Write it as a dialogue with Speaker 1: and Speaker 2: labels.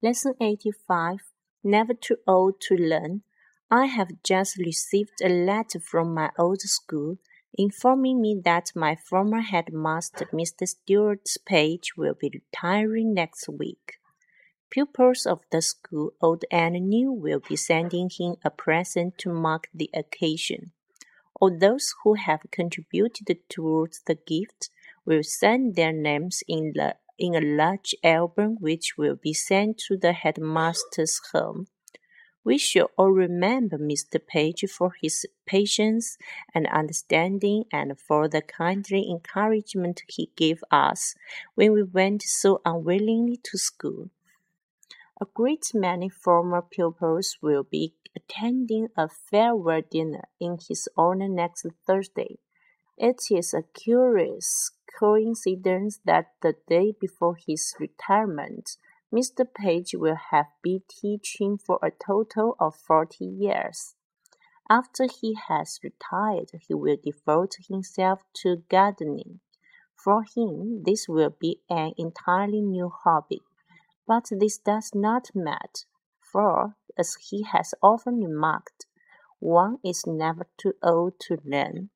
Speaker 1: Lesson 85 Never too old to learn. I have just received a letter from my old school informing me that my former headmaster, Mr. Stuart Page, will be retiring next week. Pupils of the school, old and new, will be sending him a present to mark the occasion. All those who have contributed towards the gift will send their names in the in a large album which will be sent to the headmaster's home. We shall all remember Mr. Page for his patience and understanding and for the kindly encouragement he gave us when we went so unwillingly to school. A great many former pupils will be attending a farewell dinner in his honor next Thursday. It is a curious coincidence that the day before his retirement, Mr. Page will have been teaching for a total of 40 years. After he has retired, he will devote himself to gardening. For him, this will be an entirely new hobby. But this does not matter, for, as he has often remarked, one is never too old to learn.